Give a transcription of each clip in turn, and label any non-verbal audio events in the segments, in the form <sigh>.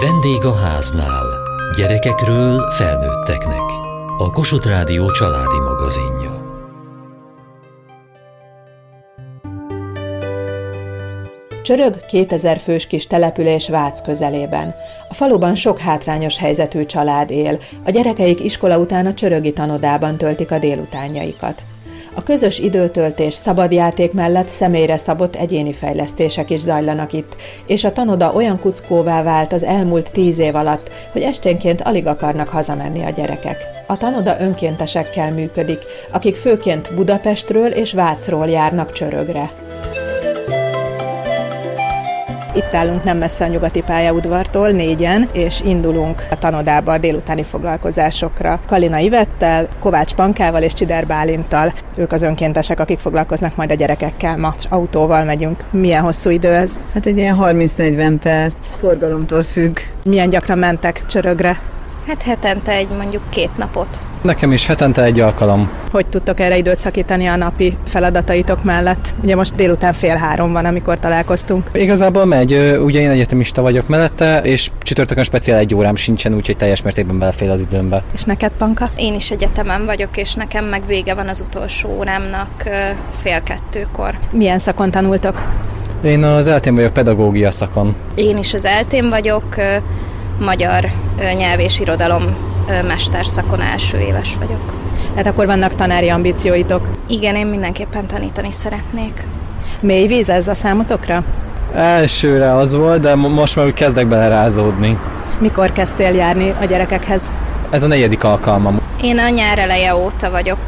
Vendég a háznál. Gyerekekről felnőtteknek. A Kossuth Rádió családi magazinja. Csörög 2000 fős kis település Vác közelében. A faluban sok hátrányos helyzetű család él, a gyerekeik iskola után a csörögi tanodában töltik a délutánjaikat. A közös időtöltés, szabadjáték mellett személyre szabott egyéni fejlesztések is zajlanak itt, és a tanoda olyan kuckóvá vált az elmúlt tíz év alatt, hogy esténként alig akarnak hazamenni a gyerekek. A tanoda önkéntesekkel működik, akik főként Budapestről és Vácról járnak csörögre. Itt állunk nem messze a nyugati pályaudvartól, négyen, és indulunk a tanodába a délutáni foglalkozásokra. Kalina Ivettel, Kovács Pankával és Csider Bálintal. Ők az önkéntesek, akik foglalkoznak majd a gyerekekkel ma. És autóval megyünk. Milyen hosszú idő ez? Hát egy ilyen 30-40 perc, forgalomtól függ. Milyen gyakran mentek csörögre? Hát hetente egy mondjuk két napot. Nekem is hetente egy alkalom. Hogy tudtok erre időt szakítani a napi feladataitok mellett? Ugye most délután fél három van, amikor találkoztunk. Igazából megy, ugye én egyetemista vagyok mellette, és csütörtökön speciál egy órám sincsen, úgyhogy teljes mértékben belefél az időmbe. És neked, Panka? Én is egyetemen vagyok, és nekem meg vége van az utolsó órámnak fél kettőkor. Milyen szakon tanultok? Én az eltén vagyok pedagógia szakon. Én is az eltén vagyok, magyar nyelv és irodalom mesterszakon első éves vagyok. Hát akkor vannak tanári ambícióitok? Igen, én mindenképpen tanítani szeretnék. Mély víz ez a számotokra? Elsőre az volt, de most már úgy kezdek belerázódni. Mikor kezdtél járni a gyerekekhez? Ez a negyedik alkalmam. Én a nyár eleje óta vagyok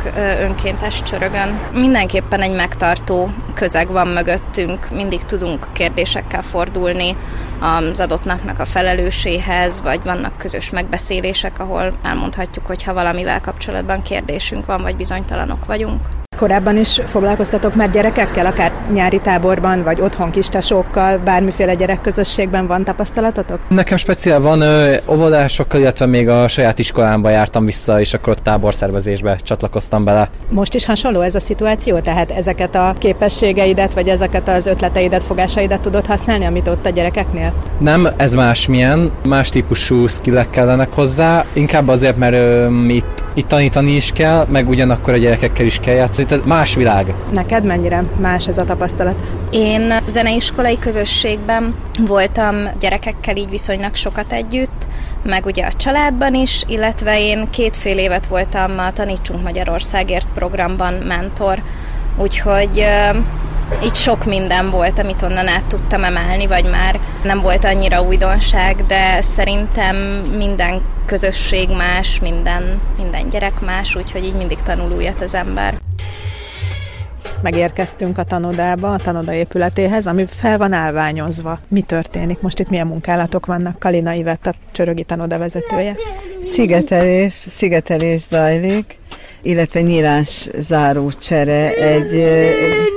önkéntes csörögön. Mindenképpen egy megtartó közeg van mögöttünk, mindig tudunk kérdésekkel fordulni az adott napnak a felelőséhez, vagy vannak közös megbeszélések, ahol elmondhatjuk, hogy ha valamivel kapcsolatban kérdésünk van, vagy bizonytalanok vagyunk. Korábban is foglalkoztatok már gyerekekkel, akár nyári táborban, vagy otthon kistesókkal, bármiféle gyerekközösségben van tapasztalatotok? Nekem speciál van ö, óvodásokkal, illetve még a saját iskolámba jártam vissza, és akkor ott táborszervezésbe csatlakoztam bele. Most is hasonló ez a szituáció? Tehát ezeket a képességeidet, vagy ezeket az ötleteidet, fogásaidat tudod használni, amit ott a gyerekeknél? Nem, ez másmilyen, más típusú skillek kellenek hozzá, inkább azért, mert ö, itt, itt tanítani is kell, meg ugyanakkor a gyerekekkel is kell játszani, tehát más világ. Neked mennyire más ez a tapasztalat? Én zeneiskolai közösségben voltam gyerekekkel így viszonylag sokat együtt, meg ugye a családban is, illetve én két fél évet voltam a Tanítsunk Magyarországért programban mentor, úgyhogy így sok minden volt, amit onnan át tudtam emelni, vagy már nem volt annyira újdonság, de szerintem minden közösség más, minden, minden gyerek más, úgyhogy így mindig tanul újat az ember megérkeztünk a tanodába, a tanoda épületéhez, ami fel van állványozva. Mi történik? Most itt milyen munkálatok vannak? Kalina Ivett, a Csörögi tanoda vezetője. Szigetelés, szigetelés zajlik illetve nyílás záró csere egy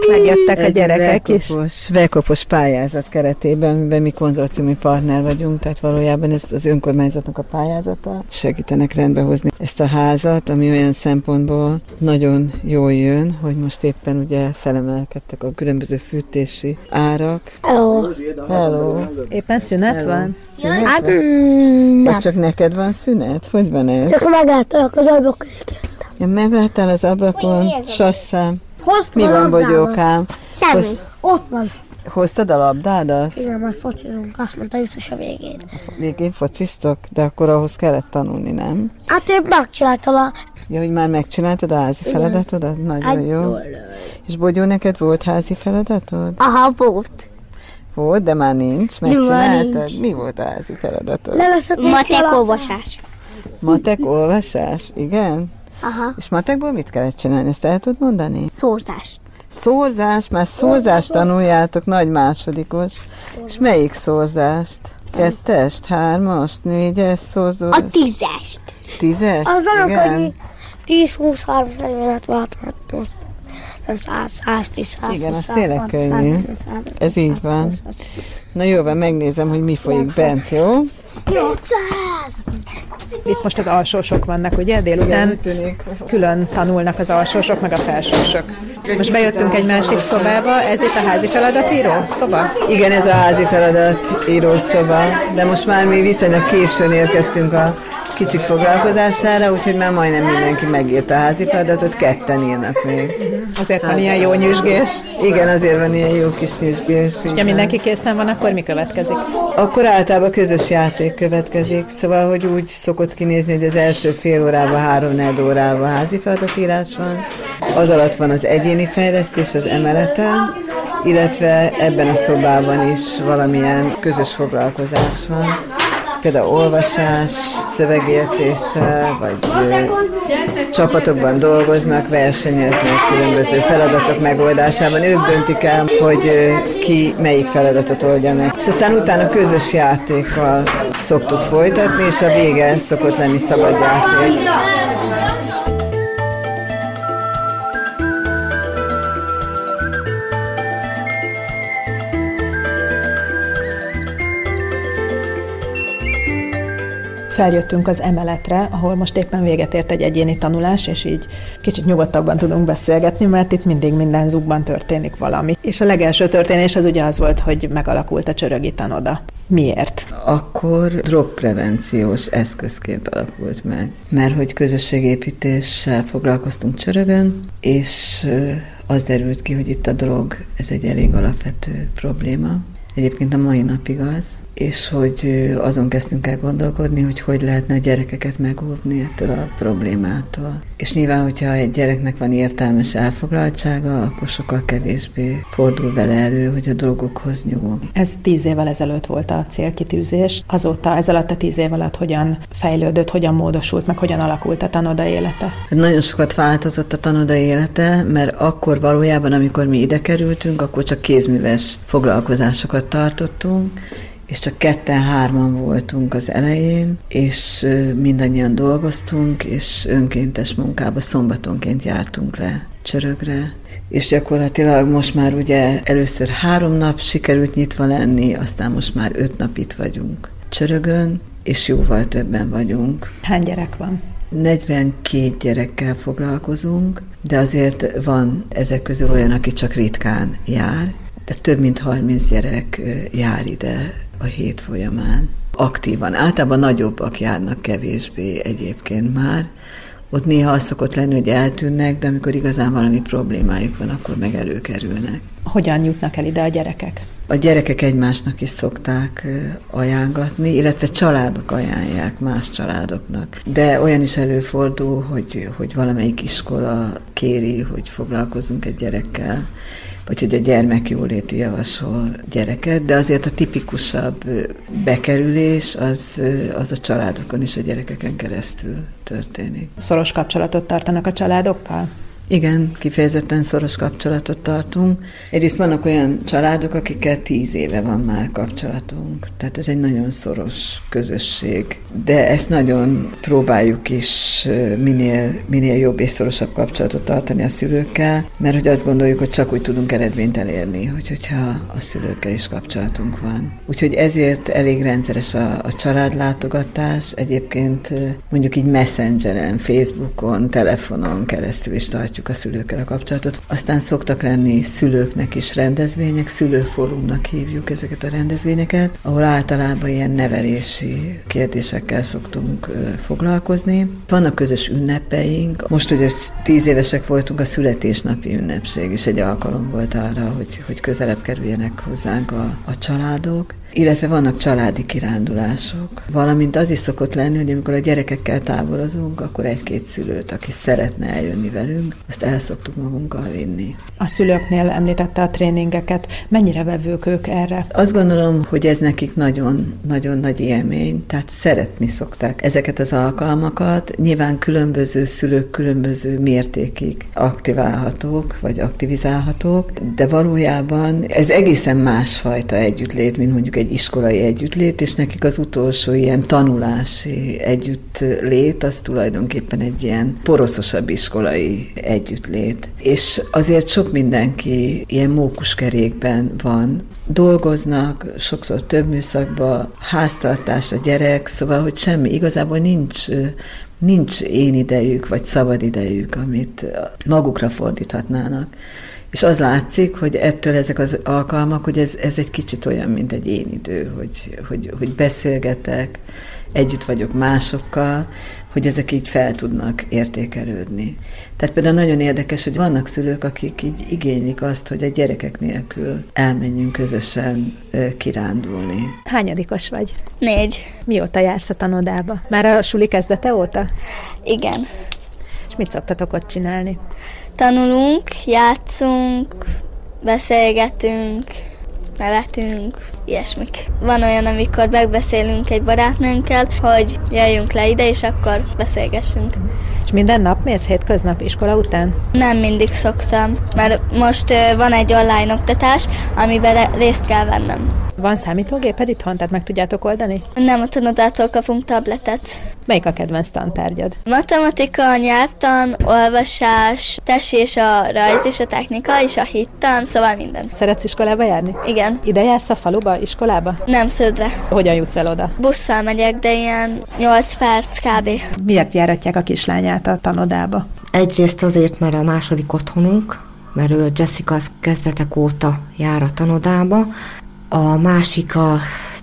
megjöttek a gyerekek is. Vekopos pályázat keretében, mivel mi konzorciumi partner vagyunk, tehát valójában ez az önkormányzatnak a pályázata. Segítenek rendbehozni ezt a házat, ami olyan szempontból nagyon jól jön, hogy most éppen ugye felemelkedtek a különböző fűtési árak. Hello. Hello. Éppen szünet Hello. van? Szünet hát, van? Vagy csak neked van szünet? Hogy van ez? Csak megálltak az ablak is. Ja, megláttál az ablakon? Sasszám. Mi van, bogyókám? Semmi. Hoz... Ott van. Hoztad a labdádat? Igen, majd focizunk, azt mondta Jézus a végén. A végén fociztok? De akkor ahhoz kellett tanulni, nem? Hát én megcsináltam a... Ja, hogy már megcsináltad a házi Igen. feladatodat? Nagyon hát, jó. Jól. És Bogyó, neked volt házi feladatod? Aha, volt. Volt, de már nincs. Megcsináltad? Nincs. Mi volt a házi feladatod? Matek olvasás. Matek olvasás? Igen? Aha. És matekból mit kellett csinálni? Ezt el tudod mondani? Szórzást. Szórzás? Már szórzást tanuljátok, nagy másodikos. És melyik szórzást? Kettest, hármast, négyes szorzós? A tízest. Tízest? Az nagyon könnyű. 10, 20, 30, 40, 50, 60, 100, 110, 100, Igen, az tényleg könnyű. Ez így van. Na jó, van, megnézem, hogy mi folyik bent, jó? 800! Itt most az alsósok vannak, ugye? Délután külön tanulnak az alsósok, meg a felsősök. Most bejöttünk egy másik szobába, ez itt a házi feladatíró szoba? Igen, ez a házi feladatíró szoba, de most már mi viszonylag későn érkeztünk a kicsik foglalkozására, úgyhogy már majdnem mindenki megírta a házi feladatot, ketten írnak még. Azért van ilyen jó nyüzsgés. Igen, azért van ilyen jó kis nyüzsgés. És ha mindenki készen van, akkor mi következik? Akkor általában közös játék következik, szóval, hogy úgy szokott kinézni, hogy az első fél órában, három órában házi feladatírás van, az alatt van az egyéni fejlesztés az emeleten, illetve ebben a szobában is valamilyen közös foglalkozás van például olvasás, szövegértéssel, vagy csapatokban dolgoznak, versenyeznek különböző feladatok megoldásában. Ők döntik el, hogy ki melyik feladatot oldja meg. És aztán utána közös játékkal szoktuk folytatni, és a vége szokott lenni szabad játék. Feljöttünk az emeletre, ahol most éppen véget ért egy egyéni tanulás, és így kicsit nyugodtabban tudunk beszélgetni, mert itt mindig minden zugban történik valami. És a legelső történés az ugye az volt, hogy megalakult a csörögi tanoda. Miért? Akkor drogprevenciós eszközként alakult meg, mert hogy közösségépítéssel foglalkoztunk Csörögön, és az derült ki, hogy itt a drog, ez egy elég alapvető probléma. Egyébként a mai napig az, és hogy azon kezdtünk el gondolkodni, hogy hogy lehetne a gyerekeket megóvni ettől a problémától. És nyilván, hogyha egy gyereknek van értelmes elfoglaltsága, akkor sokkal kevésbé fordul vele elő, hogy a drogokhoz nyúl. Ez tíz évvel ezelőtt volt a célkitűzés. Azóta, ez alatt a tíz év alatt hogyan fejlődött, hogyan módosult, meg hogyan alakult a tanoda élete? Nagyon sokat változott a tanoda élete, mert akkor valójában, amikor mi ide kerültünk, akkor csak kézműves foglalkozásokat tartottunk, és csak ketten-hárman voltunk az elején, és mindannyian dolgoztunk, és önkéntes munkába szombatonként jártunk le csörögre, és gyakorlatilag most már ugye először három nap sikerült nyitva lenni, aztán most már öt nap itt vagyunk csörögön, és jóval többen vagyunk. Hány gyerek van? 42 gyerekkel foglalkozunk, de azért van ezek közül olyan, aki csak ritkán jár, de több mint 30 gyerek jár ide a hét folyamán. Aktívan. Általában nagyobbak járnak kevésbé egyébként már. Ott néha az szokott lenni, hogy eltűnnek, de amikor igazán valami problémájuk van, akkor meg előkerülnek. Hogyan jutnak el ide a gyerekek? A gyerekek egymásnak is szokták ajánlatni, illetve családok ajánlják más családoknak. De olyan is előfordul, hogy, hogy valamelyik iskola kéri, hogy foglalkozunk egy gyerekkel, vagy hogy a gyermek jóléti javasol gyereket, de azért a tipikusabb bekerülés az, az a családokon és a gyerekeken keresztül történik. Szoros kapcsolatot tartanak a családokkal? Igen, kifejezetten szoros kapcsolatot tartunk. Egyrészt vannak olyan családok, akikkel tíz éve van már kapcsolatunk. Tehát ez egy nagyon szoros közösség. De ezt nagyon próbáljuk is minél, minél jobb és szorosabb kapcsolatot tartani a szülőkkel, mert hogy azt gondoljuk, hogy csak úgy tudunk eredményt elérni, hogy, hogyha a szülőkkel is kapcsolatunk van. Úgyhogy ezért elég rendszeres a, a családlátogatás. Egyébként mondjuk így messengeren, Facebookon, telefonon keresztül is tartjuk tartjuk a szülőkkel a kapcsolatot. Aztán szoktak lenni szülőknek is rendezvények, szülőfórumnak hívjuk ezeket a rendezvényeket, ahol általában ilyen nevelési kérdésekkel szoktunk foglalkozni. Vannak közös ünnepeink. Most ugye tíz évesek voltunk, a születésnapi ünnepség is egy alkalom volt arra, hogy, hogy közelebb kerüljenek hozzánk a, a családok illetve vannak családi kirándulások. Valamint az is szokott lenni, hogy amikor a gyerekekkel táborozunk, akkor egy-két szülőt, aki szeretne eljönni velünk, azt el szoktuk magunkkal vinni. A szülőknél említette a tréningeket. Mennyire vevők ők erre? Azt gondolom, hogy ez nekik nagyon-nagyon nagy élmény, tehát szeretni szokták ezeket az alkalmakat. Nyilván különböző szülők különböző mértékig aktiválhatók, vagy aktivizálhatók, de valójában ez egészen másfajta együttlét, mint mondjuk egy egy iskolai együttlét, és nekik az utolsó ilyen tanulási együttlét, az tulajdonképpen egy ilyen poroszosabb iskolai együttlét. És azért sok mindenki ilyen mókuskerékben van, dolgoznak, sokszor több műszakban, háztartás a gyerek, szóval, hogy semmi, igazából nincs nincs én idejük, vagy szabad idejük, amit magukra fordíthatnának. És az látszik, hogy ettől ezek az alkalmak, hogy ez, ez egy kicsit olyan, mint egy én idő, hogy, hogy, hogy beszélgetek, együtt vagyok másokkal, hogy ezek így fel tudnak értékelődni. Tehát például nagyon érdekes, hogy vannak szülők, akik így igénylik azt, hogy a gyerekek nélkül elmenjünk közösen kirándulni. Hányadikos vagy? Négy. Mióta jársz a tanodába? Már a suli kezdete óta? Igen. És mit szoktatok ott csinálni? Tanulunk, játszunk, beszélgetünk, nevetünk, ilyesmik. Van olyan, amikor megbeszélünk egy barátnőnkkel, hogy jöjjünk le ide, és akkor beszélgessünk. És minden nap mész hétköznap iskola után? Nem mindig szoktam, mert most van egy online oktatás, amiben részt kell vennem. Van számítógéped itthon, tehát meg tudjátok oldani? Nem, a tanodától kapunk tabletet. Melyik a kedvenc tantárgyad? Matematika, nyelvtan, olvasás, tesi és a rajz és a technika és a hittan, szóval minden. Szeretsz iskolába járni? Igen. Ide jársz a faluba, iskolába? Nem szödre. Hogyan jutsz el oda? Busszal megyek, de ilyen 8 perc kb. Miért járatják a kislányát a tanodába? Egyrészt azért, mert a második otthonunk, mert ő Jessica az kezdetek óta jár a tanodába. A másik a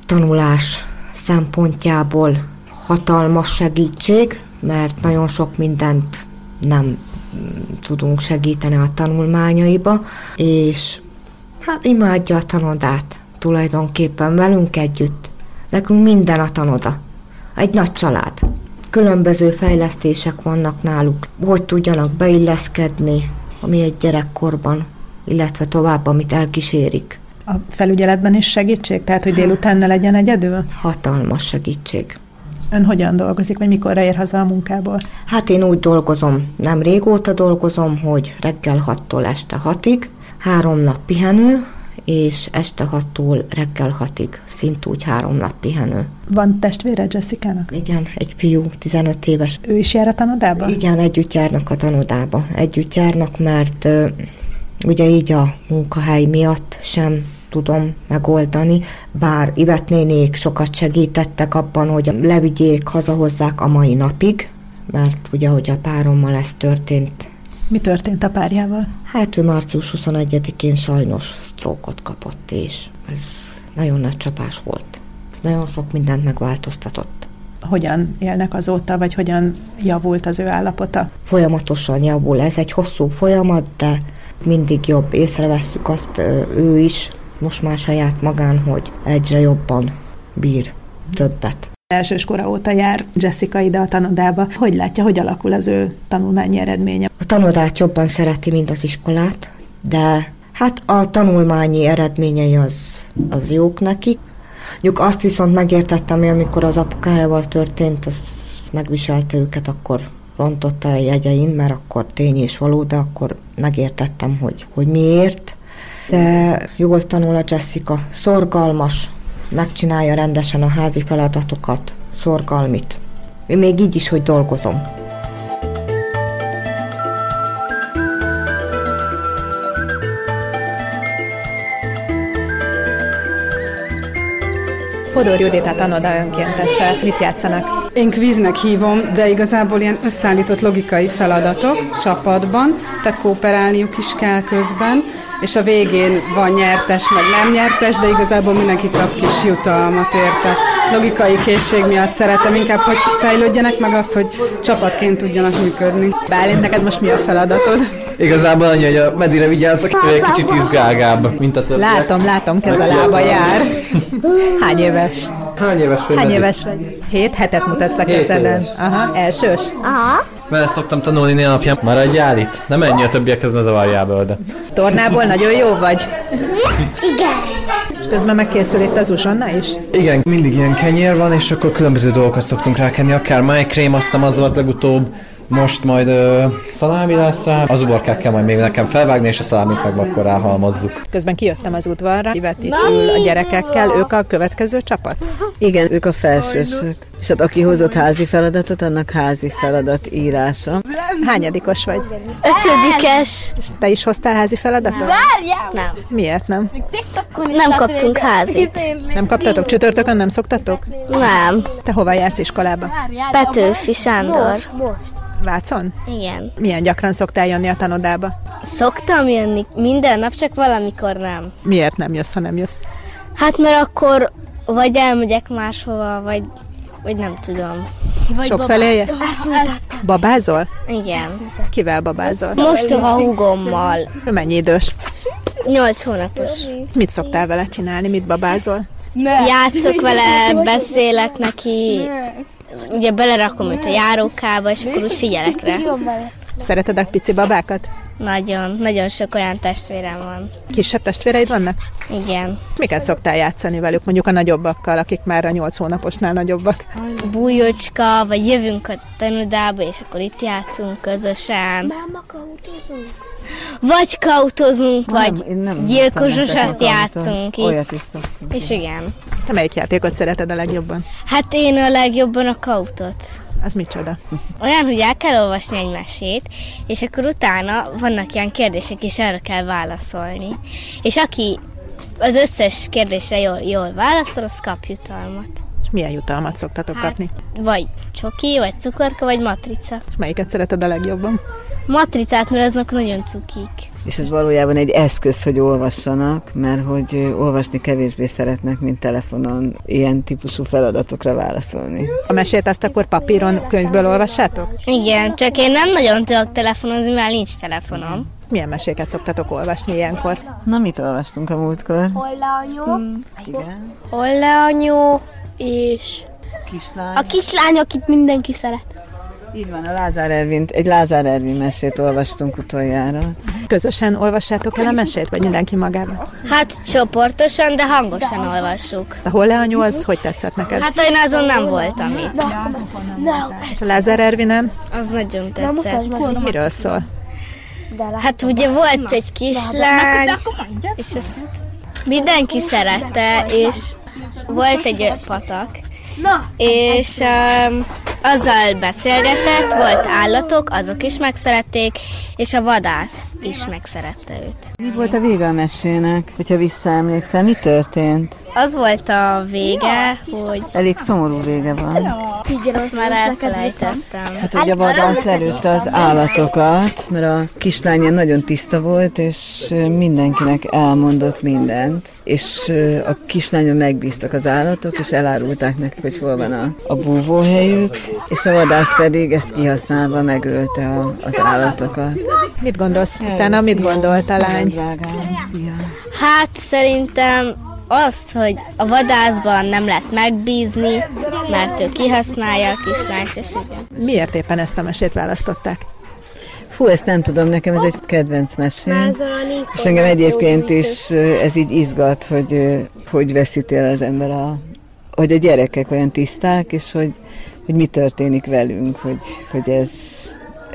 tanulás szempontjából hatalmas segítség, mert nagyon sok mindent nem tudunk segíteni a tanulmányaiba, és hát imádja a tanodát tulajdonképpen velünk együtt. Nekünk minden a tanoda. Egy nagy család. Különböző fejlesztések vannak náluk, hogy tudjanak beilleszkedni, ami egy gyerekkorban, illetve tovább, amit elkísérik. A felügyeletben is segítség? Tehát, hogy délután ne legyen egyedül? Hatalmas segítség. Ön hogyan dolgozik, vagy mikorra ér haza a munkából? Hát én úgy dolgozom, nem régóta dolgozom, hogy reggel 6-tól este 6-ig, három nap pihenő, és este 6-tól reggel 6-ig, szintúgy három nap pihenő. Van testvére Jessica-nak? Igen, egy fiú, 15 éves. Ő is jár a tanodába? Igen, együtt járnak a tanodába. Együtt járnak, mert ugye így a munkahely miatt sem tudom megoldani, bár Ivet nénék sokat segítettek abban, hogy levigyék, hazahozzák a mai napig, mert ugye, hogy a párommal ez történt. Mi történt a párjával? Hát ő március 21-én sajnos sztrókot kapott, és ez nagyon nagy csapás volt. Nagyon sok mindent megváltoztatott. Hogyan élnek azóta, vagy hogyan javult az ő állapota? Folyamatosan javul. Ez egy hosszú folyamat, de mindig jobb. Észrevesszük azt ő is, most már saját magán, hogy egyre jobban bír többet. Elsőskora óta jár Jessica ide a tanodába. Hogy látja, hogy alakul az ő tanulmányi eredménye? A tanodát jobban szereti, mint az iskolát, de hát a tanulmányi eredményei az, az jók neki. Nyug azt viszont megértettem, hogy amikor az apukájával történt, az megviselte őket, akkor rontotta a jegyein, mert akkor tény és való, de akkor megértettem, hogy, hogy miért de jól tanul a Jessica, szorgalmas, megcsinálja rendesen a házi feladatokat, szorgalmit. Még így is, hogy dolgozom. Fodor Judita tanoda önkéntese. Mit játszanak? Én kvíznek hívom, de igazából ilyen összeállított logikai feladatok csapatban, tehát kooperálniuk is kell közben, és a végén van nyertes, meg nem nyertes, de igazából mindenki kap kis jutalmat érte. Logikai készség miatt szeretem inkább, hogy fejlődjenek, meg az, hogy csapatként tudjanak működni. Bálint, neked most mi a feladatod? Igazából annyi, hogy a medire vigyázzak, egy kicsit izgálgább, mint a többi. Látom, látom, kezelába jár. Hány éves? Hány éves vagy? Hány éves vagy? Hét hetet mutatsz a kezeden. Aha, elsős? Aha. Vele szoktam tanulni néha napján. Maradjál itt? Nem ennyi a többiekhez, ne zavarjál be oda. Tornából nagyon jó vagy? <laughs> Igen. És közben megkészül itt az uzsonna is? Igen, mindig ilyen kenyér van, és akkor különböző dolgokat szoktunk rákenni, akár májkrém, azt hiszem az volt legutóbb, Most majd ö, szalámi lesz rá, az uborkát kell majd még nekem felvágni, és a szalámit meg akkor ráhalmozzuk. Közben kijöttem az udvarra, Ivet itt ül a gyerekekkel, ők a következő csapat? Igen, ők a felsősök. És hát aki hozott házi feladatot, annak házi feladat írása. Hányadikos vagy? Ötödikes. És te is hoztál házi feladatot? Nem. Miért nem? Nem kaptunk házit. Nem kaptatok? Csütörtökön nem szoktatok? Nem. Te hova jársz iskolába? Petőfi Sándor. Vácon? Igen. Milyen gyakran szoktál jönni a tanodába? Szoktam jönni minden nap, csak valamikor nem. Miért nem jössz, ha nem jössz? Hát mert akkor vagy elmegyek máshova, vagy, vagy nem tudom. Vagy Sok feléje? Babázol? Igen. Kivel babázol? Most a húgommal. Mennyi idős? Nyolc hónapos. Mit szoktál vele csinálni? Mit babázol? Játszok vele, beszélek neki, ugye belerakom őt a járókába, és akkor úgy figyelek rá. Szereted a pici babákat? Nagyon, nagyon sok olyan testvérem van. Kisebb testvéreid vannak? Igen. Miket szoktál játszani velük, mondjuk a nagyobbakkal, akik már a 8 hónaposnál nagyobbak? Bújócska, vagy jövünk a tanodába, és akkor itt játszunk közösen. Vagy kautozunk, vagy én nem gyilkososat szeretek a játszunk itt. Olyat is szoktunk. És igen. Te melyik játékot szereted a legjobban? Hát én a legjobban a kautot. Az micsoda? <laughs> Olyan, hogy el kell olvasni egy mesét, és akkor utána vannak ilyen kérdések, és erre kell válaszolni. És aki az összes kérdésre jól, jól válaszol, az kap jutalmat. És milyen jutalmat szoktatok kapni? Vagy csoki, vagy cukorka, vagy matrica. És melyiket szereted a legjobban? Matricát, mert azok nagyon cukik. És ez valójában egy eszköz, hogy olvassanak, mert hogy olvasni kevésbé szeretnek, mint telefonon ilyen típusú feladatokra válaszolni. A mesét azt akkor papíron, könyvből olvassátok? Igen, csak én nem nagyon tudok telefonozni, mert nincs telefonom. Milyen meséket szoktatok olvasni ilyenkor? Na, mit olvastunk a múltkor? Igen. Holleanyó és Kislány. a kislány, akit mindenki szeret. Így van, a Lázár Ervin, egy Lázár Ervin mesét olvastunk utoljára. Közösen olvassátok el a mesét, vagy mindenki magában? Hát csoportosan, de hangosan olvassuk. A hol leanyó az hogy tetszett neked? Hát én azon nem voltam itt. És a Lázár Ervinen Az nagyon tetszett. miről szól? Hát ugye volt egy kislány, és ezt mindenki szerette, és volt egy patak, és um, azzal beszélgetett, volt állatok, azok is megszerették, és a vadász is megszerette őt. Mi volt a vége a mesének, hogyha visszaemlékszel? Mi történt? Az volt a vége, hogy Elég szomorú vége van. azt már elfelejtettem. Hát ugye a vadász lelőtte az állatokat, mert a kislány ilyen nagyon tiszta volt, és mindenkinek elmondott mindent. És a kislányon megbíztak az állatok, és elárulták nekik, hogy hol van a, a búvóhelyük, és a vadász pedig ezt kihasználva megölte a, az állatokat. Mit gondolsz utána? Mit gondolt a lány? Hát szerintem azt, hogy a vadászban nem lehet megbízni, mert ő kihasználja a kislányt, és igen. Miért éppen ezt a mesét választották? Fú, ezt nem tudom, nekem ez egy kedvenc mesém. És engem egyébként is ez így izgat, hogy hogy veszíti el az ember a, hogy a gyerekek olyan tiszták, és hogy, hogy mi történik velünk, hogy, hogy ez,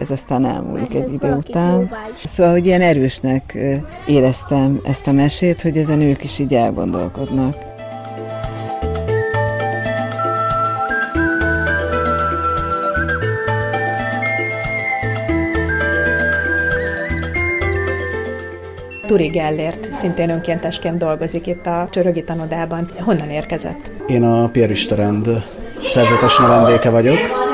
ez aztán elmúlik egy idő után. Szóval, hogy ilyen erősnek éreztem ezt a mesét, hogy ezen ők is így elgondolkodnak. Turi Gellért szintén önkéntesként dolgozik itt a Csörögi tanodában. Honnan érkezett? Én a Pierista rend szerzetes növendéke vagyok.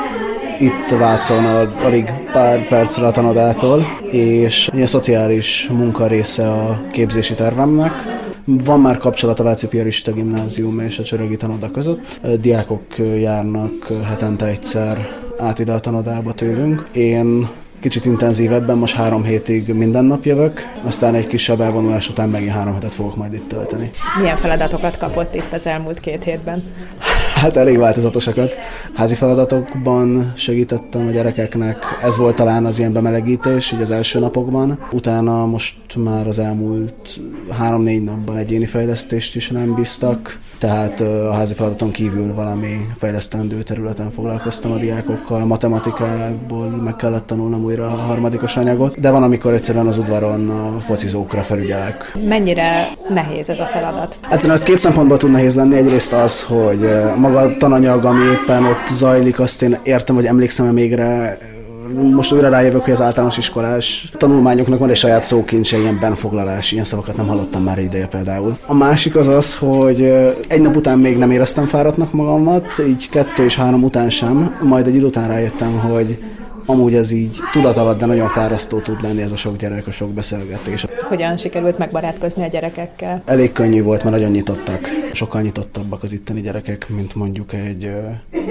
Itt Vácon a- alig pár percre a tanodától, és egy szociális munka része a képzési tervemnek. Van már kapcsolat a Váci Pierista Gimnázium és a Csörögi tanoda között. Diákok járnak hetente egyszer át ide a tanodába tőlünk. Én kicsit intenzívebben, most három hétig minden nap jövök, aztán egy kisebb elvonulás után megint három hetet fogok majd itt tölteni. Milyen feladatokat kapott itt az elmúlt két hétben? Hát elég változatosakat. Házi feladatokban segítettem a gyerekeknek. Ez volt talán az ilyen bemelegítés, így az első napokban. Utána most már az elmúlt három-négy napban egyéni fejlesztést is nem bíztak. Tehát a házi feladaton kívül valami fejlesztendő területen foglalkoztam a diákokkal. Matematikából meg kellett tanulnom újra a harmadikos anyagot, de van, amikor egyszerűen az udvaron a focizókra felügyelek. Mennyire nehéz ez a feladat? Egyszerűen ez két szempontból tud nehéz lenni. Egyrészt az, hogy maga a tananyag, ami éppen ott zajlik, azt én értem, hogy emlékszem-e még rá, most újra rájövök, hogy az általános iskolás tanulmányoknak van egy saját szókincse, ilyen benfoglalás, ilyen szavakat nem hallottam már ideje például. A másik az az, hogy egy nap után még nem éreztem fáradtnak magamat, így kettő és három után sem, majd egy idő után rájöttem, hogy amúgy ez így tudat alatt, de nagyon fárasztó tud lenni ez a sok gyerek, a sok beszélgetés. Hogyan sikerült megbarátkozni a gyerekekkel? Elég könnyű volt, mert nagyon nyitottak. Sokkal nyitottabbak az itteni gyerekek, mint mondjuk egy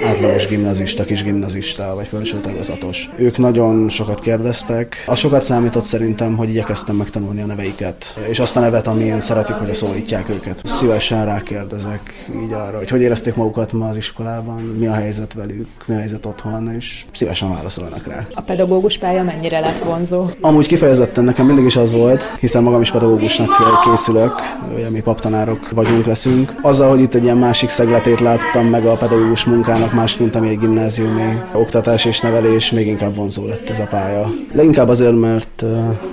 átlagos gimnazista, kis gimnazista, vagy felső tagozatos. Ők nagyon sokat kérdeztek. A sokat számított szerintem, hogy igyekeztem megtanulni a neveiket, és azt a nevet, amilyen szeretik, hogy a szólítják őket. Szívesen rákérdezek így arra, hogy hogy érezték magukat ma az iskolában, mi a helyzet velük, mi a helyzet otthon, és szívesen válaszolnak rá. A pedagógus pálya mennyire lett vonzó? Amúgy kifejezetten nekem mindig is az volt, hiszen magam is pedagógusnak készülök, ugye mi paptanárok vagyunk, leszünk. Azzal, hogy itt egy ilyen másik szegletét láttam meg a pedagógus munkának, más, mint ami egy gimnáziumi oktatás és nevelés, még inkább vonzó lett ez a pálya. Leginkább azért, mert,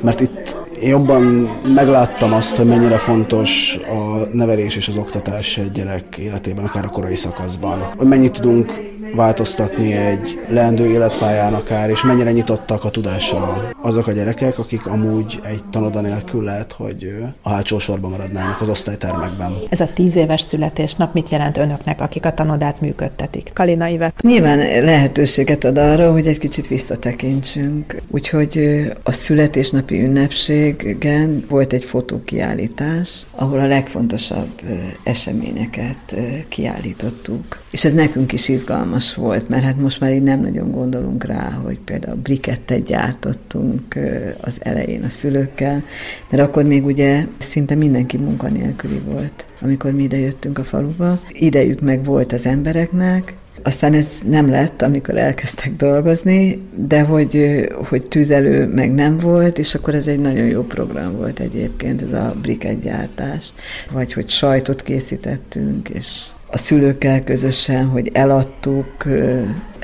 mert itt én jobban megláttam azt, hogy mennyire fontos a nevelés és az oktatás egy gyerek életében, akár a korai szakaszban. Hogy mennyit tudunk változtatni egy leendő életpályán akár, és mennyire nyitottak a tudásra azok a gyerekek, akik amúgy egy tanoda nélkül lehet, hogy a hátsó sorban maradnának az osztálytermekben. Ez a tíz éves születésnap mit jelent önöknek, akik a tanodát működtetik? Kalina Ivet. Nyilván lehetőséget ad arra, hogy egy kicsit visszatekintsünk. Úgyhogy a születésnapi ünnepségen volt egy fotókiállítás, ahol a legfontosabb eseményeket kiállítottuk. És ez nekünk is izgalmas izgalmas volt, mert hát most már így nem nagyon gondolunk rá, hogy például brikettet gyártottunk az elején a szülőkkel, mert akkor még ugye szinte mindenki munkanélküli volt, amikor mi ide jöttünk a faluba. Idejük meg volt az embereknek, aztán ez nem lett, amikor elkezdtek dolgozni, de hogy, hogy tüzelő meg nem volt, és akkor ez egy nagyon jó program volt egyébként, ez a briketgyártás, vagy hogy sajtot készítettünk, és a szülőkkel közösen, hogy eladtuk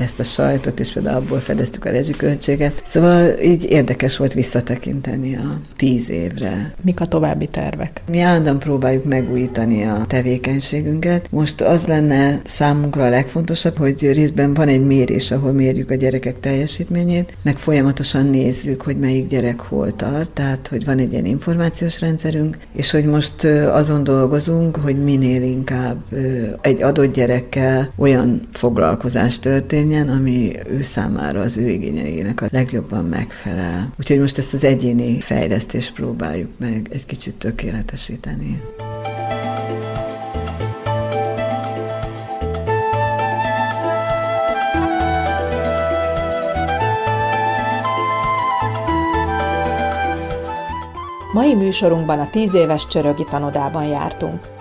ezt a sajtot, és például abból fedeztük a rezsiköltséget. Szóval így érdekes volt visszatekinteni a tíz évre. Mik a további tervek? Mi állandóan próbáljuk megújítani a tevékenységünket. Most az lenne számunkra a legfontosabb, hogy részben van egy mérés, ahol mérjük a gyerekek teljesítményét, meg folyamatosan nézzük, hogy melyik gyerek hol tart, tehát hogy van egy ilyen információs rendszerünk, és hogy most azon dolgozunk, hogy minél inkább egy adott gyerekkel olyan foglalkozás történjen, ami ő számára az ő igényeinek a legjobban megfelel. Úgyhogy most ezt az egyéni fejlesztést próbáljuk meg egy kicsit tökéletesíteni. Mai műsorunkban a 10 éves csörögi tanodában jártunk.